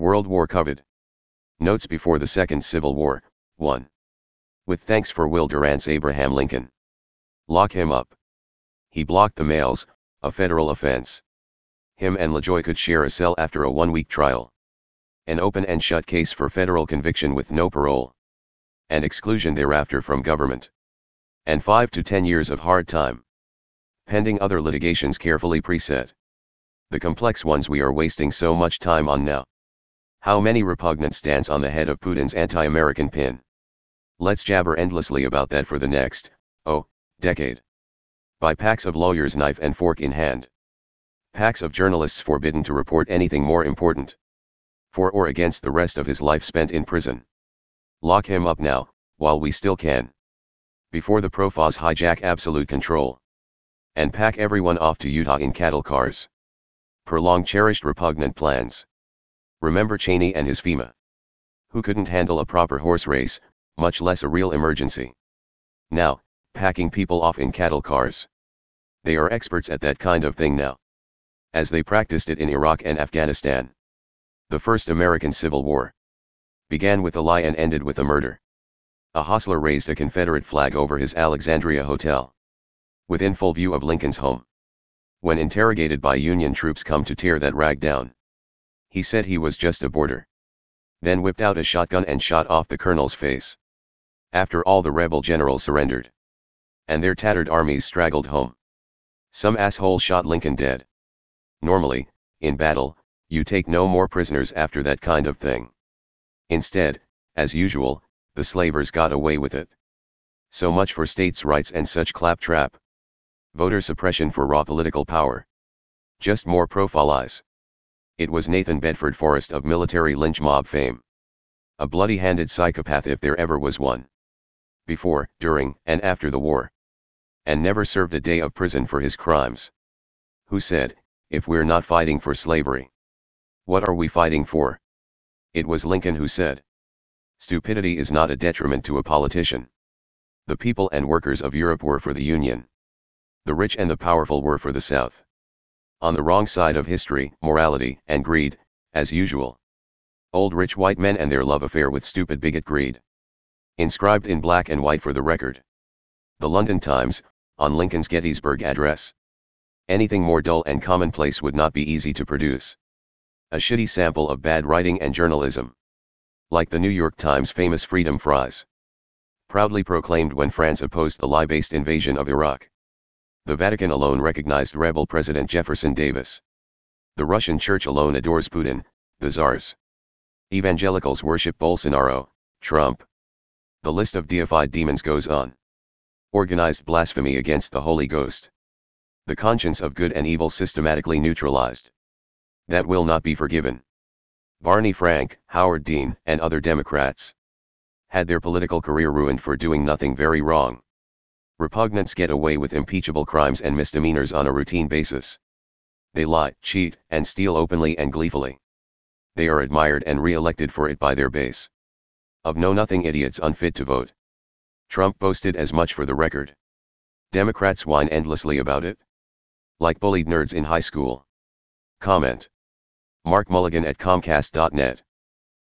World War Covered. Notes before the Second Civil War, 1. With thanks for Will Durant's Abraham Lincoln. Lock him up. He blocked the mails, a federal offense. Him and DeJoy could share a cell after a one-week trial. An open and shut case for federal conviction with no parole. And exclusion thereafter from government. And 5 to 10 years of hard time. Pending other litigations carefully preset. The complex ones we are wasting so much time on now. How many repugnant stands on the head of Putin's anti-American pin? Let's jabber endlessly about that for the next, oh, decade. By packs of lawyers knife and fork in hand. Packs of journalists forbidden to report anything more important. For or against the rest of his life spent in prison. Lock him up now, while we still can. Before the profas hijack absolute control. And pack everyone off to Utah in cattle cars. Prolong cherished repugnant plans. Remember Cheney and his FEMA. Who couldn't handle a proper horse race, much less a real emergency. Now, packing people off in cattle cars. They are experts at that kind of thing now as they practiced it in Iraq and Afghanistan. The First American Civil War began with a lie and ended with a murder. A hostler raised a Confederate flag over his Alexandria hotel. Within full view of Lincoln's home. When interrogated by Union troops come to tear that rag down. He said he was just a boarder. Then whipped out a shotgun and shot off the colonel's face. After all the rebel generals surrendered. And their tattered armies straggled home. Some asshole shot Lincoln dead. Normally, in battle, you take no more prisoners after that kind of thing. Instead, as usual, the slavers got away with it. So much for states' rights and such claptrap. Voter suppression for raw political power. Just more profiles. It was Nathan Bedford Forrest of military lynch mob fame. A bloody-handed psychopath if there ever was one. Before, during, and after the war. And never served a day of prison for his crimes. Who said, if we're not fighting for slavery. What are we fighting for? It was Lincoln who said. Stupidity is not a detriment to a politician. The people and workers of Europe were for the Union. The rich and the powerful were for the South. On the wrong side of history, morality, and greed, as usual. Old rich white men and their love affair with stupid bigot greed. Inscribed in black and white for the record. The London Times, on Lincoln's Gettysburg Address. Anything more dull and commonplace would not be easy to produce. A shitty sample of bad writing and journalism. Like the New York Times' famous freedom fries. Proudly proclaimed when France opposed the lie-based invasion of Iraq. The Vatican alone recognized rebel President Jefferson Davis. The Russian Church alone adores Putin, the czars. Evangelicals worship Bolsonaro, Trump. The list of deified demons goes on. Organized blasphemy against the Holy Ghost the conscience of good and evil systematically neutralized. That will not be forgiven. Barney Frank, Howard Dean, and other Democrats had their political career ruined for doing nothing very wrong. Repugnants get away with impeachable crimes and misdemeanors on a routine basis. They lie, cheat, and steal openly and gleefully. They are admired and re-elected for it by their base. Of know-nothing idiots unfit to vote. Trump boasted as much for the record. Democrats whine endlessly about it like bullied nerds in high school. Comment. Mark Mulligan at Comcast.net.